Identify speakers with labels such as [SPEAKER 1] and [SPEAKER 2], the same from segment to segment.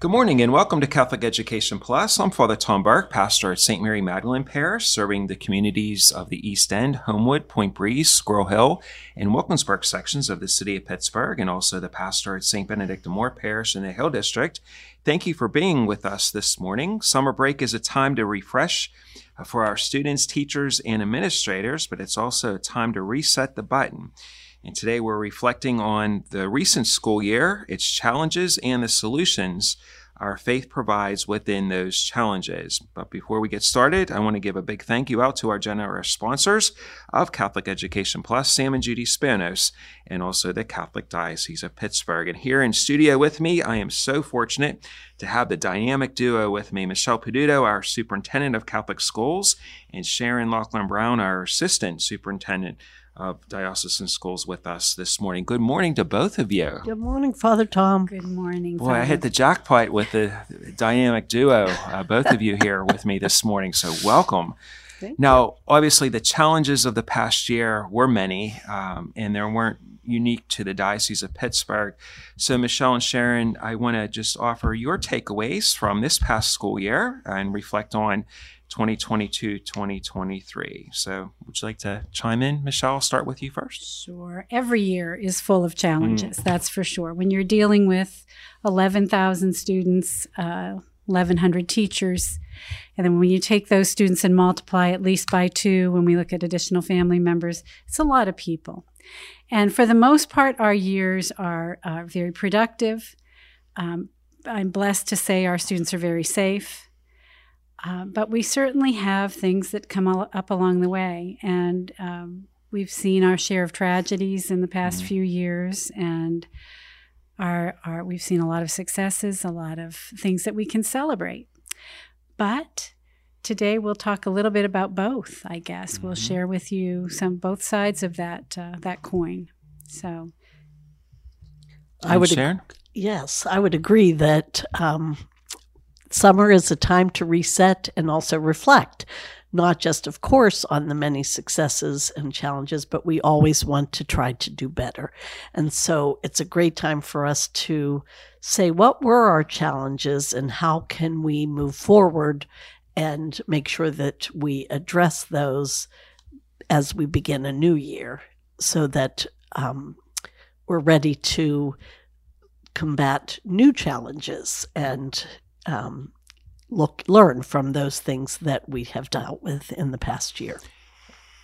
[SPEAKER 1] Good morning and welcome to Catholic Education Plus. I'm Father Tom Burke, pastor at St. Mary Magdalene Parish, serving the communities of the East End, Homewood, Point Breeze, Squirrel Hill, and Wilkinsburg sections of the city of Pittsburgh, and also the pastor at St. Benedict the Moor Parish in the Hill District. Thank you for being with us this morning. Summer break is a time to refresh uh, for our students, teachers, and administrators, but it's also a time to reset the button. And today we're reflecting on the recent school year, its challenges, and the solutions our faith provides within those challenges. But before we get started, I want to give a big thank you out to our generous sponsors of Catholic Education Plus, Sam and Judy Spanos, and also the Catholic Diocese of Pittsburgh. And here in studio with me, I am so fortunate to have the dynamic duo with me Michelle Peduto, our superintendent of Catholic schools, and Sharon Laughlin Brown, our assistant superintendent of diocesan schools with us this morning. Good morning to both of you.
[SPEAKER 2] Good morning, Father Tom.
[SPEAKER 3] Good morning.
[SPEAKER 1] Boy, I hit the jackpot with the dynamic duo, uh, both of you here with me this morning. So, welcome.
[SPEAKER 2] Thank
[SPEAKER 1] now, obviously, the challenges of the past year were many, um, and there weren't unique to the Diocese of Pittsburgh. So, Michelle and Sharon, I want to just offer your takeaways from this past school year and reflect on 2022 2023. So, would you like to chime in? Michelle, I'll start with you first.
[SPEAKER 3] Sure. Every year is full of challenges, mm. that's for sure. When you're dealing with 11,000 students, uh, 1,100 teachers, and then when you take those students and multiply at least by two, when we look at additional family members, it's a lot of people. And for the most part, our years are, are very productive. Um, I'm blessed to say our students are very safe. Uh, but we certainly have things that come up along the way. And um, we've seen our share of tragedies in the past mm-hmm. few years. And our, our, we've seen a lot of successes, a lot of things that we can celebrate. But today we'll talk a little bit about both, I guess. Mm-hmm. We'll share with you some both sides of that, uh, that coin. So.
[SPEAKER 2] I would, ag- yes, I would agree that um, Summer is a time to reset and also reflect, not just, of course, on the many successes and challenges, but we always want to try to do better. And so it's a great time for us to say, what were our challenges and how can we move forward and make sure that we address those as we begin a new year so that um, we're ready to combat new challenges and um, look learn from those things that we have dealt with in the past year.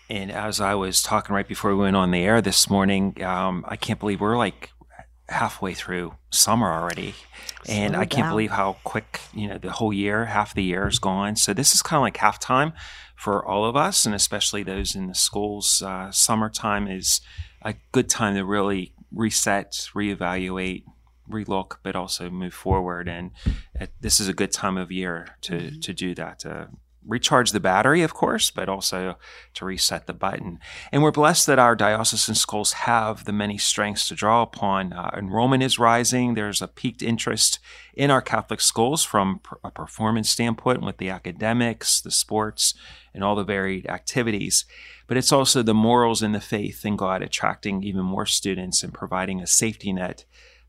[SPEAKER 1] And as I was talking right before we went on the air this morning, um, I can't believe we're like halfway through summer already. And I can't believe how quick, you know, the whole year, half the year is gone. So this is kind of like halftime for all of us, and especially those in the schools. Uh, summertime is a good time to really reset, reevaluate, relook, but also move forward. And this is a good time of year to mm-hmm. to do that. To recharge the battery, of course, but also to reset the button. And we're blessed that our diocesan schools have the many strengths to draw upon. Uh, enrollment is rising. There's a peaked interest in our Catholic schools from a performance standpoint with the academics, the sports, and all the varied activities. But it's also the morals and the faith in God attracting even more students and providing a safety net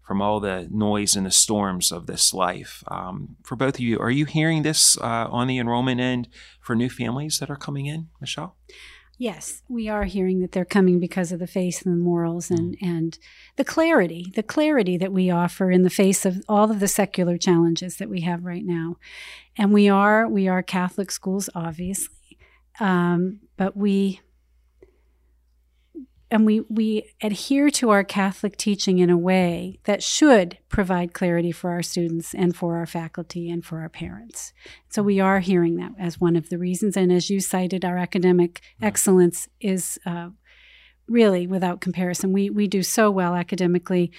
[SPEAKER 1] from all the noise and the storms of this life. Um, for both of you, are you hearing this uh, on the enrollment end for new families that are coming in, Michelle?
[SPEAKER 3] Yes, we are hearing that they're coming because of the faith and the morals and, mm. and the clarity, the clarity that we offer in the face of all of the secular challenges that we have right now. And we are we are Catholic schools, obviously, um, but we and we, we adhere to our Catholic teaching in a way that should provide clarity for our students and for our faculty and for our parents. So we are hearing that as one of the reasons. And as you cited, our academic excellence is uh, really without comparison. We, we do so well academically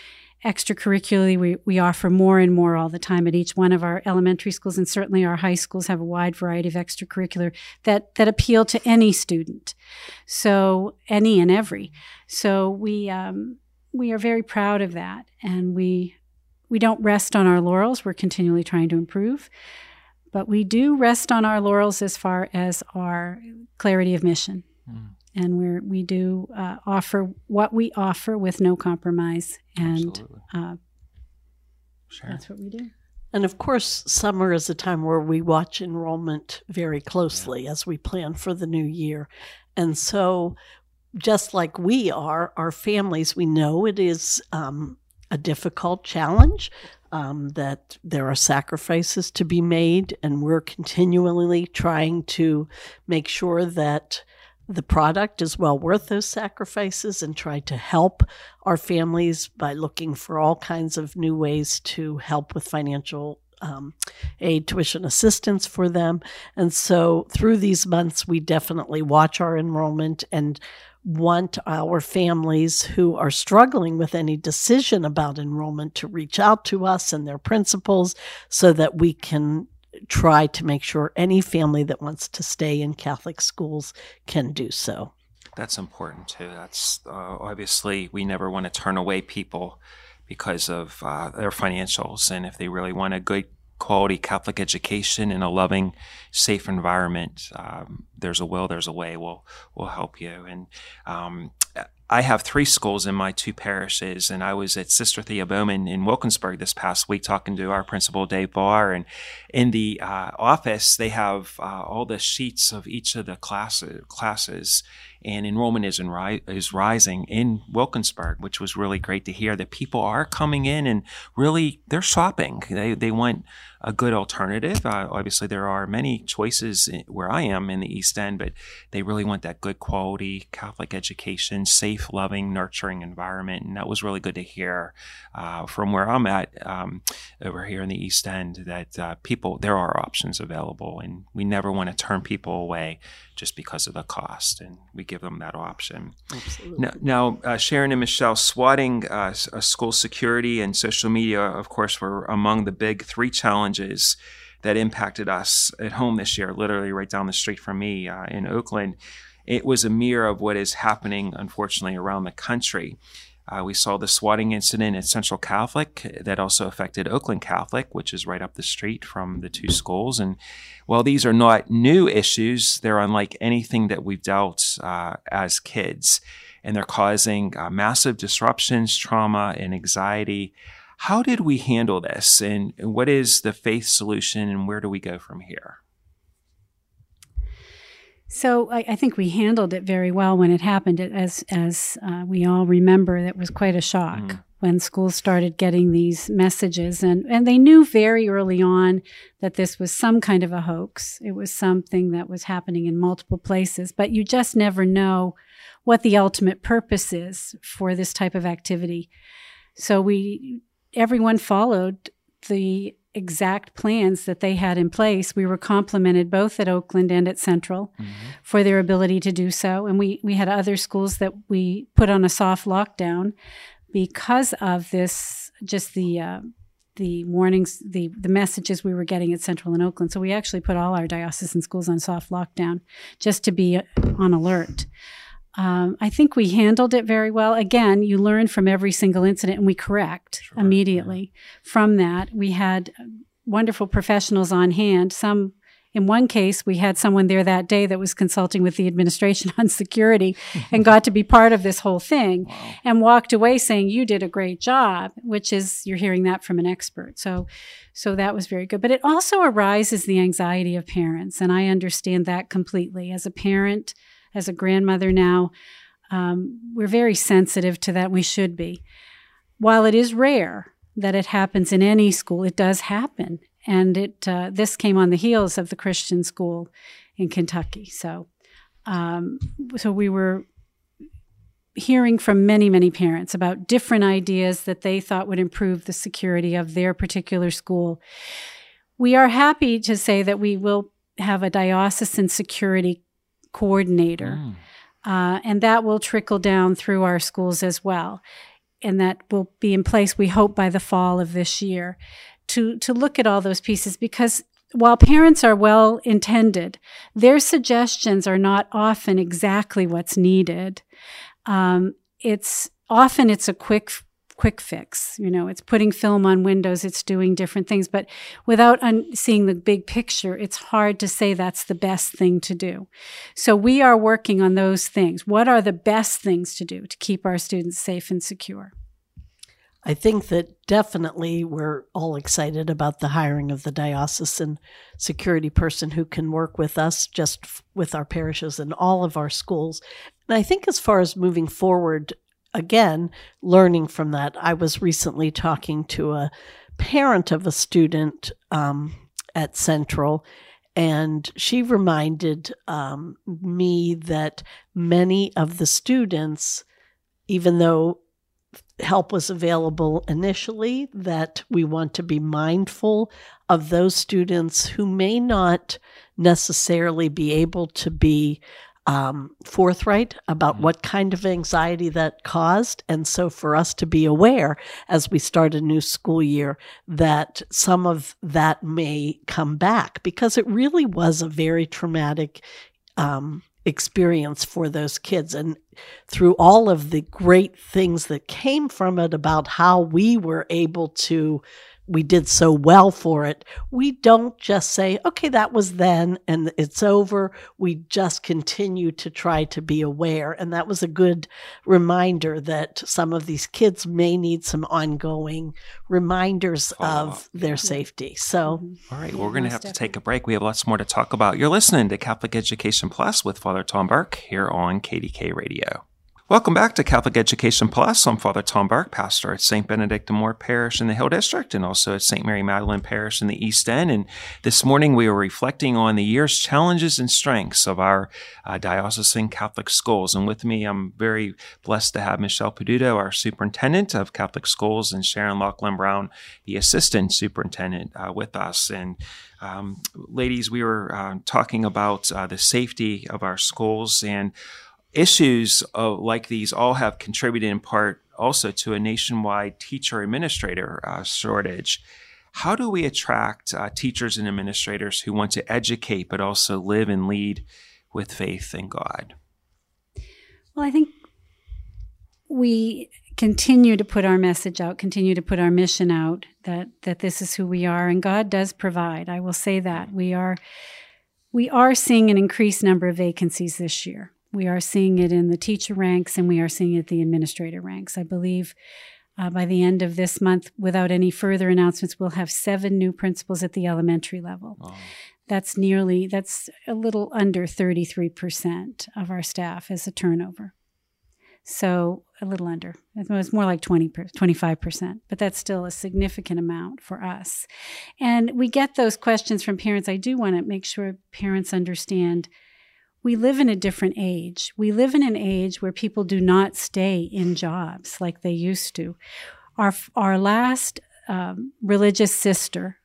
[SPEAKER 3] extracurricularly we, we offer more and more all the time at each one of our elementary schools and certainly our high schools have a wide variety of extracurricular that that appeal to any student. So any and every. So we um, we are very proud of that and we we don't rest on our laurels. We're continually trying to improve but we do rest on our laurels as far as our clarity of mission. Mm and we we do uh, offer what we offer with no compromise, and uh, that's what we do.
[SPEAKER 2] And of course, summer is a time where we watch enrollment very closely yeah. as we plan for the new year. And so, just like we are, our families, we know it is um, a difficult challenge, um, that there are sacrifices to be made, and we're continually trying to make sure that the product is well worth those sacrifices and try to help our families by looking for all kinds of new ways to help with financial um, aid tuition assistance for them. And so through these months, we definitely watch our enrollment and want our families who are struggling with any decision about enrollment to reach out to us and their principals so that we can try to make sure any family that wants to stay in Catholic schools can do so.
[SPEAKER 1] That's important too. That's uh, obviously we never want to turn away people because of uh, their financials, and if they really want a good quality Catholic education in a loving, safe environment, um, there's a will, there's a way. We'll we'll help you. And um, I have three schools in my two parishes, and I was at Sister Thea Bowman in Wilkinsburg this past week talking to our principal, Dave Barr. And in the uh, office, they have uh, all the sheets of each of the classes, classes and enrollment is, ri- is rising in Wilkinsburg, which was really great to hear that people are coming in and really they're shopping. They, they want a good alternative. Uh, obviously, there are many choices where I am in the East End, but they really want that good quality Catholic education, safe, loving, nurturing environment. And that was really good to hear uh, from where I'm at um, over here in the East End that uh, people, there are options available, and we never want to turn people away just because of the cost. And we give them that option. Absolutely. Now, now uh, Sharon and Michelle, swatting uh, school security and social media, of course, were among the big three challenges that impacted us at home this year, literally right down the street from me uh, in Oakland. It was a mirror of what is happening, unfortunately, around the country. Uh, we saw the swatting incident at Central Catholic that also affected Oakland Catholic, which is right up the street from the two schools. And while these are not new issues, they're unlike anything that we've dealt uh, as kids. And they're causing uh, massive disruptions, trauma, and anxiety. How did we handle this? And what is the faith solution? And where do we go from here?
[SPEAKER 3] So I, I, think we handled it very well when it happened. As as uh, we all remember, that was quite a shock mm. when schools started getting these messages, and and they knew very early on that this was some kind of a hoax. It was something that was happening in multiple places, but you just never know what the ultimate purpose is for this type of activity. So we everyone followed the exact plans that they had in place. We were complimented both at Oakland and at Central mm-hmm. for their ability to do so. And we, we had other schools that we put on a soft lockdown because of this, just the, uh, the warnings, the, the messages we were getting at Central and Oakland. So we actually put all our diocesan schools on soft lockdown just to be on alert. Um, I think we handled it very well. Again, you learn from every single incident and we correct sure, immediately from that. We had wonderful professionals on hand. Some, in one case, we had someone there that day that was consulting with the administration on security and got to be part of this whole thing wow. and walked away saying, You did a great job, which is, you're hearing that from an expert. So, so that was very good. But it also arises the anxiety of parents. And I understand that completely. As a parent, as a grandmother now, um, we're very sensitive to that. We should be. While it is rare that it happens in any school, it does happen. And it uh, this came on the heels of the Christian school in Kentucky. So, um, so we were hearing from many, many parents about different ideas that they thought would improve the security of their particular school. We are happy to say that we will have a diocesan security coordinator. Mm. Uh, and that will trickle down through our schools as well. And that will be in place, we hope, by the fall of this year to, to look at all those pieces because while parents are well intended, their suggestions are not often exactly what's needed. Um, it's often it's a quick quick fix. You know, it's putting film on windows, it's doing different things, but without un- seeing the big picture, it's hard to say that's the best thing to do. So we are working on those things. What are the best things to do to keep our students safe and secure?
[SPEAKER 2] I think that definitely we're all excited about the hiring of the diocesan security person who can work with us, just with our parishes and all of our schools. And I think as far as moving forward, again, learning from that, I was recently talking to a parent of a student um, at Central, and she reminded um, me that many of the students, even though help was available initially, that we want to be mindful of those students who may not necessarily be able to be um, forthright about mm-hmm. what kind of anxiety that caused. And so for us to be aware as we start a new school year that some of that may come back because it really was a very traumatic um, experience for those kids. And through all of the great things that came from it about how we were able to we did so well for it. We don't just say, okay, that was then and it's over. We just continue to try to be aware. And that was a good reminder that some of these kids may need some ongoing reminders Follow of up. their safety. So,
[SPEAKER 1] mm-hmm. all right, we're going to have to take a break. We have lots more to talk about. You're listening to Catholic Education Plus with Father Tom Burke here on KDKA Radio. Welcome back to Catholic Education Plus. I'm Father Tom Burke, pastor at St. Benedict the Moor Parish in the Hill District and also at St. Mary Magdalene Parish in the East End. And this morning we are reflecting on the year's challenges and strengths of our uh, diocesan Catholic schools. And with me, I'm very blessed to have Michelle Peduto, our superintendent of Catholic schools, and Sharon Lachlan Brown, the assistant superintendent, uh, with us. And um, ladies, we were uh, talking about uh, the safety of our schools and issues like these all have contributed in part also to a nationwide teacher administrator uh, shortage. How do we attract uh, teachers and administrators who want to educate but also live and lead with faith in God?
[SPEAKER 3] Well, I think we continue to put our message out, continue to put our mission out that that this is who we are and God does provide. I will say that. We are we are seeing an increased number of vacancies this year. We are seeing it in the teacher ranks and we are seeing it the administrator ranks. I believe uh, by the end of this month, without any further announcements, we'll have seven new principals at the elementary level. Oh. That's nearly, that's a little under 33% of our staff as a turnover. So a little under. It was more like 20, 25%, but that's still a significant amount for us. And we get those questions from parents. I do want to make sure parents understand we live in a different age. We live in an age where people do not stay in jobs like they used to. Our, our last um, religious sister,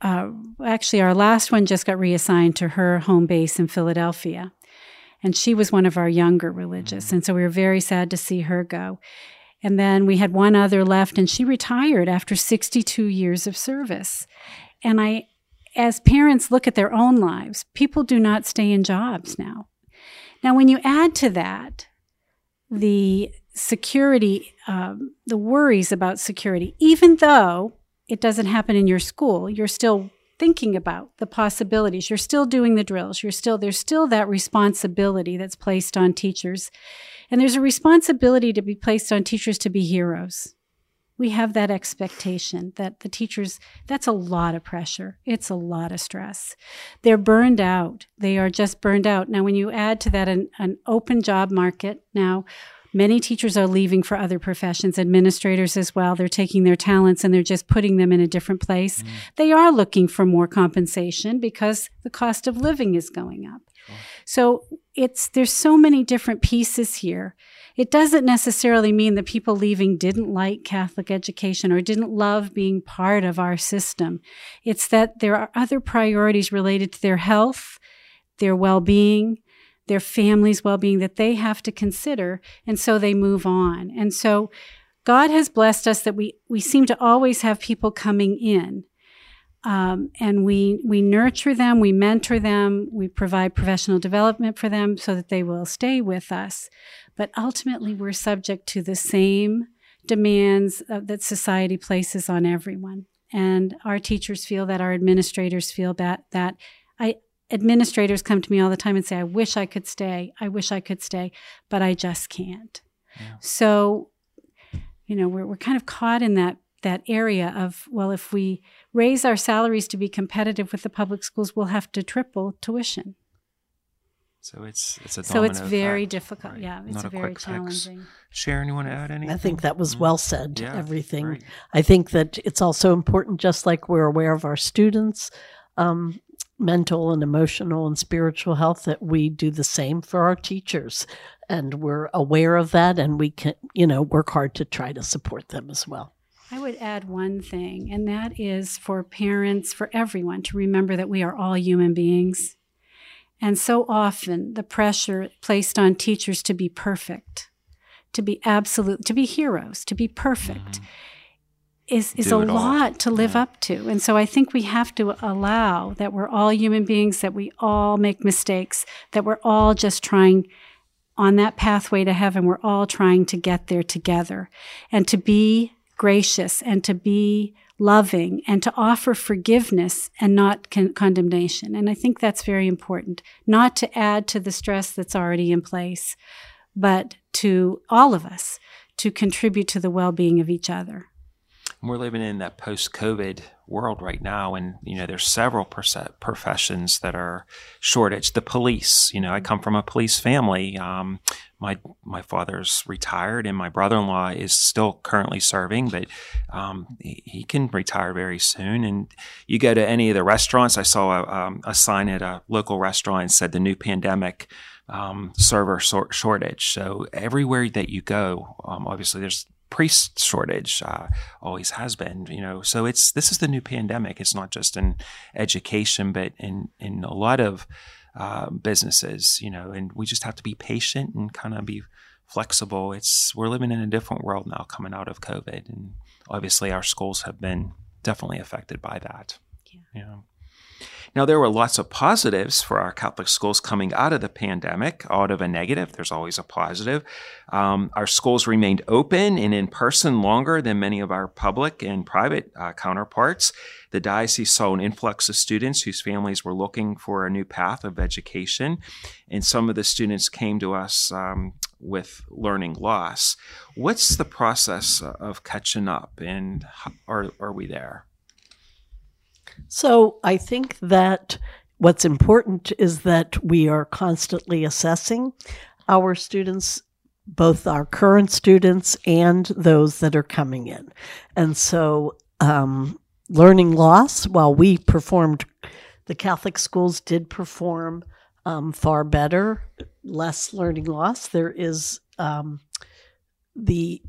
[SPEAKER 3] uh, actually, our last one just got reassigned to her home base in Philadelphia. And she was one of our younger religious. Mm-hmm. And so we were very sad to see her go. And then we had one other left, and she retired after 62 years of service. And I, as parents look at their own lives, people do not stay in jobs now. Now, when you add to that the security, um, the worries about security, even though it doesn't happen in your school, you're still thinking about the possibilities. You're still doing the drills. You're still there's still that responsibility that's placed on teachers. And there's a responsibility to be placed on teachers to be heroes we have that expectation that the teachers, that's a lot of pressure. It's a lot of stress. They're burned out. They are just burned out. Now, when you add to that an, an open job market, now, Many teachers are leaving for other professions, administrators as well. They're taking their talents and they're just putting them in a different place. Mm. They are looking for more compensation because the cost of living is going up. Sure. So it's there's so many different pieces here it doesn't necessarily mean that people leaving didn't like Catholic education or didn't love being part of our system. It's that there are other priorities related to their health, their well being, their family's well being that they have to consider. And so they move on. And so God has blessed us that we, we seem to always have people coming in. Um, and we we nurture them, we mentor them, we provide professional development for them so that they will stay with us. But ultimately, we're subject to the same demands uh, that society places on everyone. And our teachers feel that, our administrators feel that, that I, administrators come to me all the time and say, I wish I could stay. I wish I could stay, but I just can't. Yeah. So You know, we're, we're kind of caught in that that area of well if we raise our salaries to be competitive with the public schools we'll have to triple tuition
[SPEAKER 1] so it's it's a
[SPEAKER 3] so it's very
[SPEAKER 1] effect,
[SPEAKER 3] difficult
[SPEAKER 1] right?
[SPEAKER 3] yeah it's
[SPEAKER 1] Not a
[SPEAKER 3] very challenging
[SPEAKER 1] fix. sharon you want to add anything
[SPEAKER 2] i think that was well said
[SPEAKER 1] yeah,
[SPEAKER 2] everything
[SPEAKER 1] great.
[SPEAKER 2] i think that it's also important just like we're aware of our students um, mental and emotional and spiritual health that we do the same for our teachers and we're aware of that and we can you know work hard to try to support them as well
[SPEAKER 3] I would add one thing, and that is for parents, for everyone to remember that we are all human beings. And so often the pressure placed on teachers to be perfect, to be absolute, to be heroes, to be perfect. Mm-hmm. Is, is a lot to live yeah. up to. And so I think we have to allow that we're all human beings, that we all make mistakes, that we're all just trying on that pathway to heaven, we're all trying to get there together and to be gracious and to be loving and to offer forgiveness and not con- condemnation. And I think that's very important, not to add to the stress that's already in place, but to all of us to contribute to the well being of each other.
[SPEAKER 1] We're living in that post COVID world right now, and you know there's several professions that are shortage. The police, you know, I come from a police family. Um, my my father's retired, and my brother-in-law is still currently serving, but um, he, he, can retire very soon. And you go to any of the restaurants. I saw a, um, a sign at a local restaurant said the new pandemic. Um, server shortage. So everywhere that you go, um, obviously there's priest shortage uh, always has been you know so it's this is the new pandemic. It's not just in education but in in a lot of uh, businesses you know and we just have to be patient and kind of be flexible. It's we're living in a different world now coming out of covid and obviously our schools have been definitely affected by that. Yeah. you know now, there were lots of positives for our Catholic schools coming out of the pandemic. Out of a negative, there's always a positive. Um, our schools remained open and in person longer than many of our public and private uh, counterparts. The diocese saw an influx of students whose families were looking for a new path of education, and some of the students came to us um, with learning loss. What's the process of catching up, and are, are we there?
[SPEAKER 2] So I think that what's important is that we are constantly assessing our students, both our current students and those that are coming in. And so, um, learning loss, while we performed, the Catholic schools did perform um, far better, less learning loss. There is um, the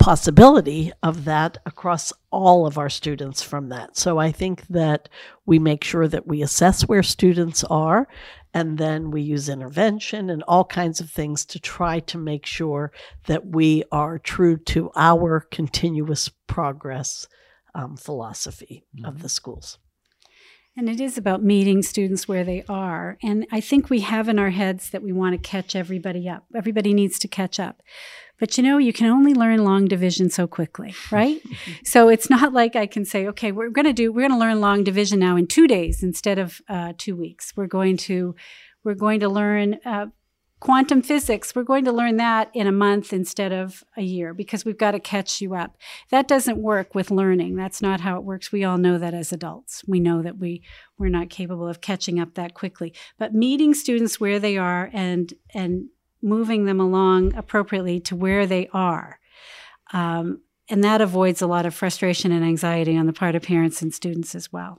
[SPEAKER 2] possibility of that across all of our students from that. So I think that we make sure that we assess where students are and then we use intervention and all kinds of things to try to make sure that we are true to our continuous progress um, philosophy mm-hmm. of the schools.
[SPEAKER 3] And it is about meeting students where they are. And I think we have in our heads that we want to catch everybody up. Everybody needs to catch up. But you know, you can only learn long division so quickly, right? so it's not like I can say, okay, we're going to do, we're going to learn long division now in two days instead of uh, two weeks. We're going to, we're going to learn uh, quantum physics. We're going to learn that in a month instead of a year because we've got to catch you up. That doesn't work with learning. That's not how it works. We all know that as adults. We know that we we're not capable of catching up that quickly. But meeting students where they are and and moving them along appropriately to where they are. Um, and that avoids a lot of frustration and anxiety on the part of parents and students as well.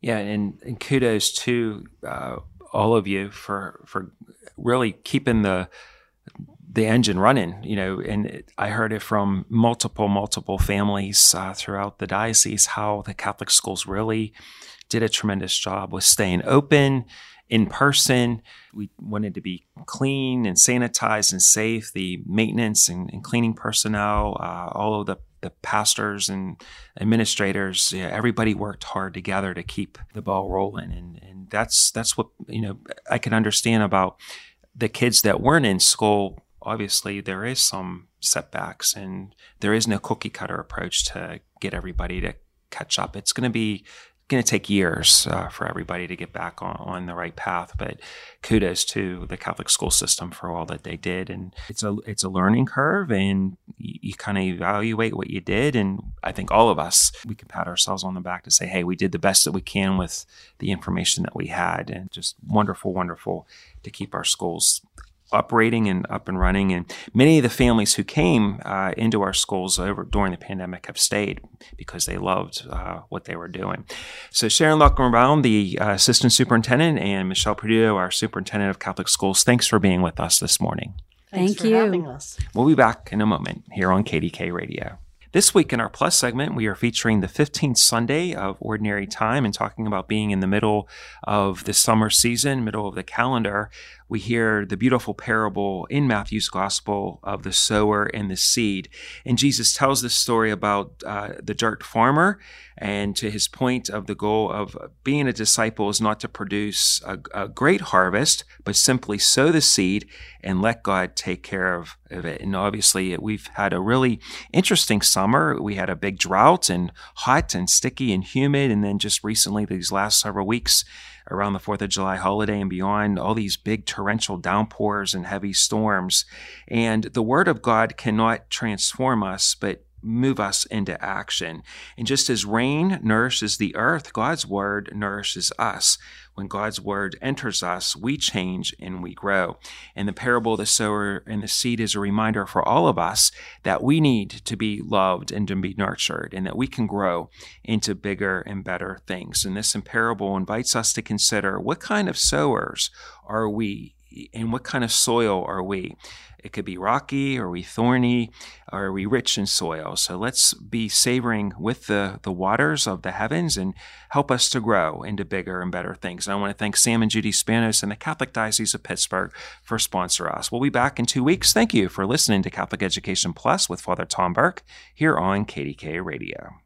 [SPEAKER 1] Yeah, and, and kudos to uh, all of you for for really keeping the the engine running. You know, and it, I heard it from multiple multiple families uh, throughout the diocese how the Catholic schools really did a tremendous job with staying open in person. We wanted to be clean and sanitized and safe. The maintenance and, and cleaning personnel, uh, all of the, the pastors and administrators, yeah, everybody worked hard together to keep the ball rolling. And, and that's that's what you know I can understand about the kids that weren't in school. Obviously, there is some setbacks, and there is no cookie cutter approach to get everybody to catch up. It's going to be going to take years uh, for everybody to get back on, on the right path. But kudos to the Catholic school system for all that they did, and it's a it's a learning curve, and you, you kind of evaluate what you did, and I think all of us we can pat ourselves on the back to say, hey, we did the best that we can with the information that we had, and just wonderful, wonderful to keep our schools operating and up and running. And many of the families who came uh, into our schools over during the pandemic have stayed because they loved uh, what they were doing. So Sharon Luckenbaum, the uh, assistant superintendent, and Michelle Peduto, our superintendent of Catholic schools, thanks for being with us this morning.
[SPEAKER 2] Thank you.
[SPEAKER 1] We'll be back in a moment here on KDKA Radio. This week in our Plus segment, we are featuring the 15th Sunday of Ordinary Time and talking about being in the middle of the summer season, middle of the calendar we hear the beautiful parable in Matthew's gospel of the sower and the seed. And Jesus tells this story about uh, the dirt farmer. And to his point of the goal of being a disciple is not to produce a, a great harvest, but simply sow the seed and let God take care of, of it. And obviously, we've had a really interesting summer. We had a big drought and hot and sticky and humid. And then just recently, these last several weeks, around the 4th of July holiday and beyond, all these big torrential downpours and heavy storms. And the Word of God cannot transform us, but move us into action. And just as rain nourishes the earth, God's word nourishes us. When God's word enters us, we change and we grow. And the parable of the sower and the seed is a reminder for all of us that we need to be loved and to be nurtured and that we can grow into bigger and better things. And this parable invites us to consider what kind of sowers are we and what kind of soil are we? It could be rocky, or we thorny, or are we rich in soil? So let's be savoring with the, the waters of the heavens and help us to grow into bigger and better things. And I want to thank Sam and Judy Spanos and the Catholic Diocese of Pittsburgh for sponsoring us. We'll be back in two weeks. Thank you for listening to Catholic Education Plus with Father Tom Burke here on KDKA Radio.